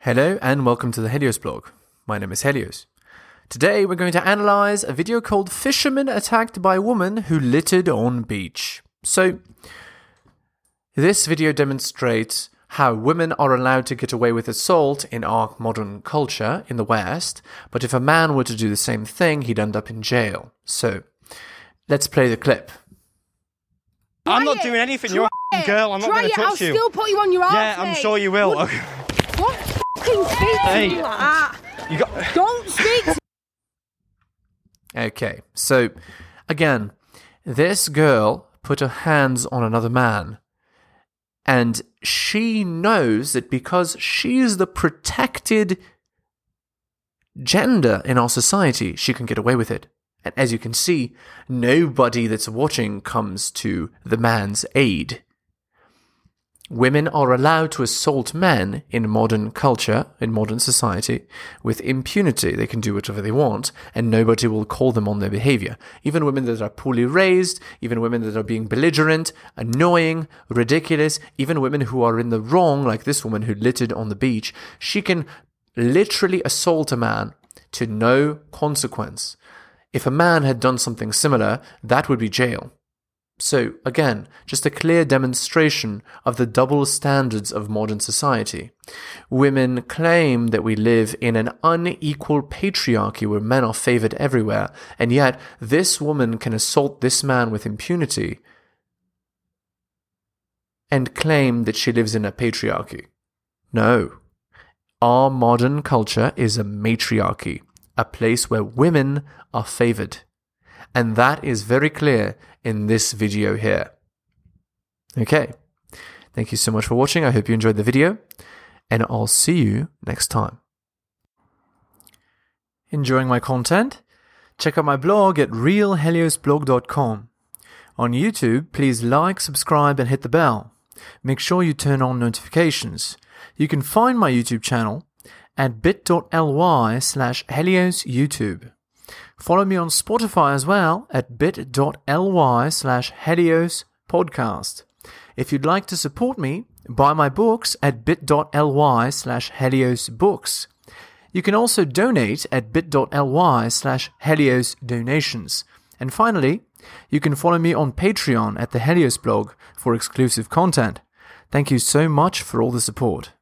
Hello and welcome to the Helios blog. My name is Helios. Today we're going to analyze a video called Fisherman Attacked by Woman Who Littered on Beach. So, this video demonstrates how women are allowed to get away with assault in our modern culture in the West, but if a man were to do the same thing, he'd end up in jail. So, let's play the clip. I'm Try not it. doing anything. Try You're a it. girl. I'm not Try going to it. I'll touch you. still put you on your arse. yeah, I'm sure you will. Fucking speak to me like that. you got. Don't speak to Okay, so again, this girl put her hands on another man. And she knows that because she is the protected gender in our society, she can get away with it. And as you can see, nobody that's watching comes to the man's aid. Women are allowed to assault men in modern culture, in modern society, with impunity. They can do whatever they want, and nobody will call them on their behavior. Even women that are poorly raised, even women that are being belligerent, annoying, ridiculous, even women who are in the wrong, like this woman who littered on the beach, she can literally assault a man to no consequence. If a man had done something similar, that would be jail. So, again, just a clear demonstration of the double standards of modern society. Women claim that we live in an unequal patriarchy where men are favored everywhere, and yet this woman can assault this man with impunity and claim that she lives in a patriarchy. No. Our modern culture is a matriarchy, a place where women are favored. And that is very clear in this video here. Okay. Thank you so much for watching. I hope you enjoyed the video, and I'll see you next time. Enjoying my content? Check out my blog at realheliosblog.com. On YouTube, please like, subscribe, and hit the bell. Make sure you turn on notifications. You can find my YouTube channel at bit.ly slash heliosyoutube. Follow me on Spotify as well at bit.ly slash helios podcast. If you'd like to support me, buy my books at bit.ly slash helios books. You can also donate at bit.ly slash helios donations. And finally, you can follow me on Patreon at the Helios blog for exclusive content. Thank you so much for all the support.